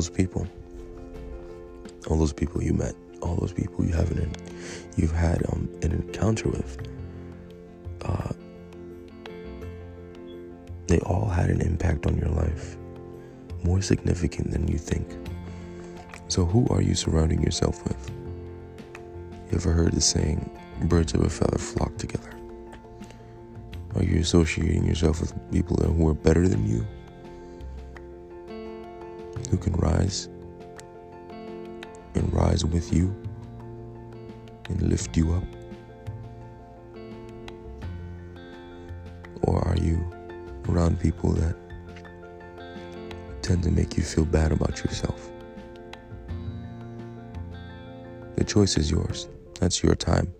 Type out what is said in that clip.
those people, all those people you met, all those people you haven't, you've had um, an encounter with, uh, they all had an impact on your life, more significant than you think. So, who are you surrounding yourself with? You ever heard the saying, birds of a feather flock together? Are you associating yourself with people who are better than you? Who can rise and rise with you and lift you up? Or are you around people that tend to make you feel bad about yourself? The choice is yours. That's your time.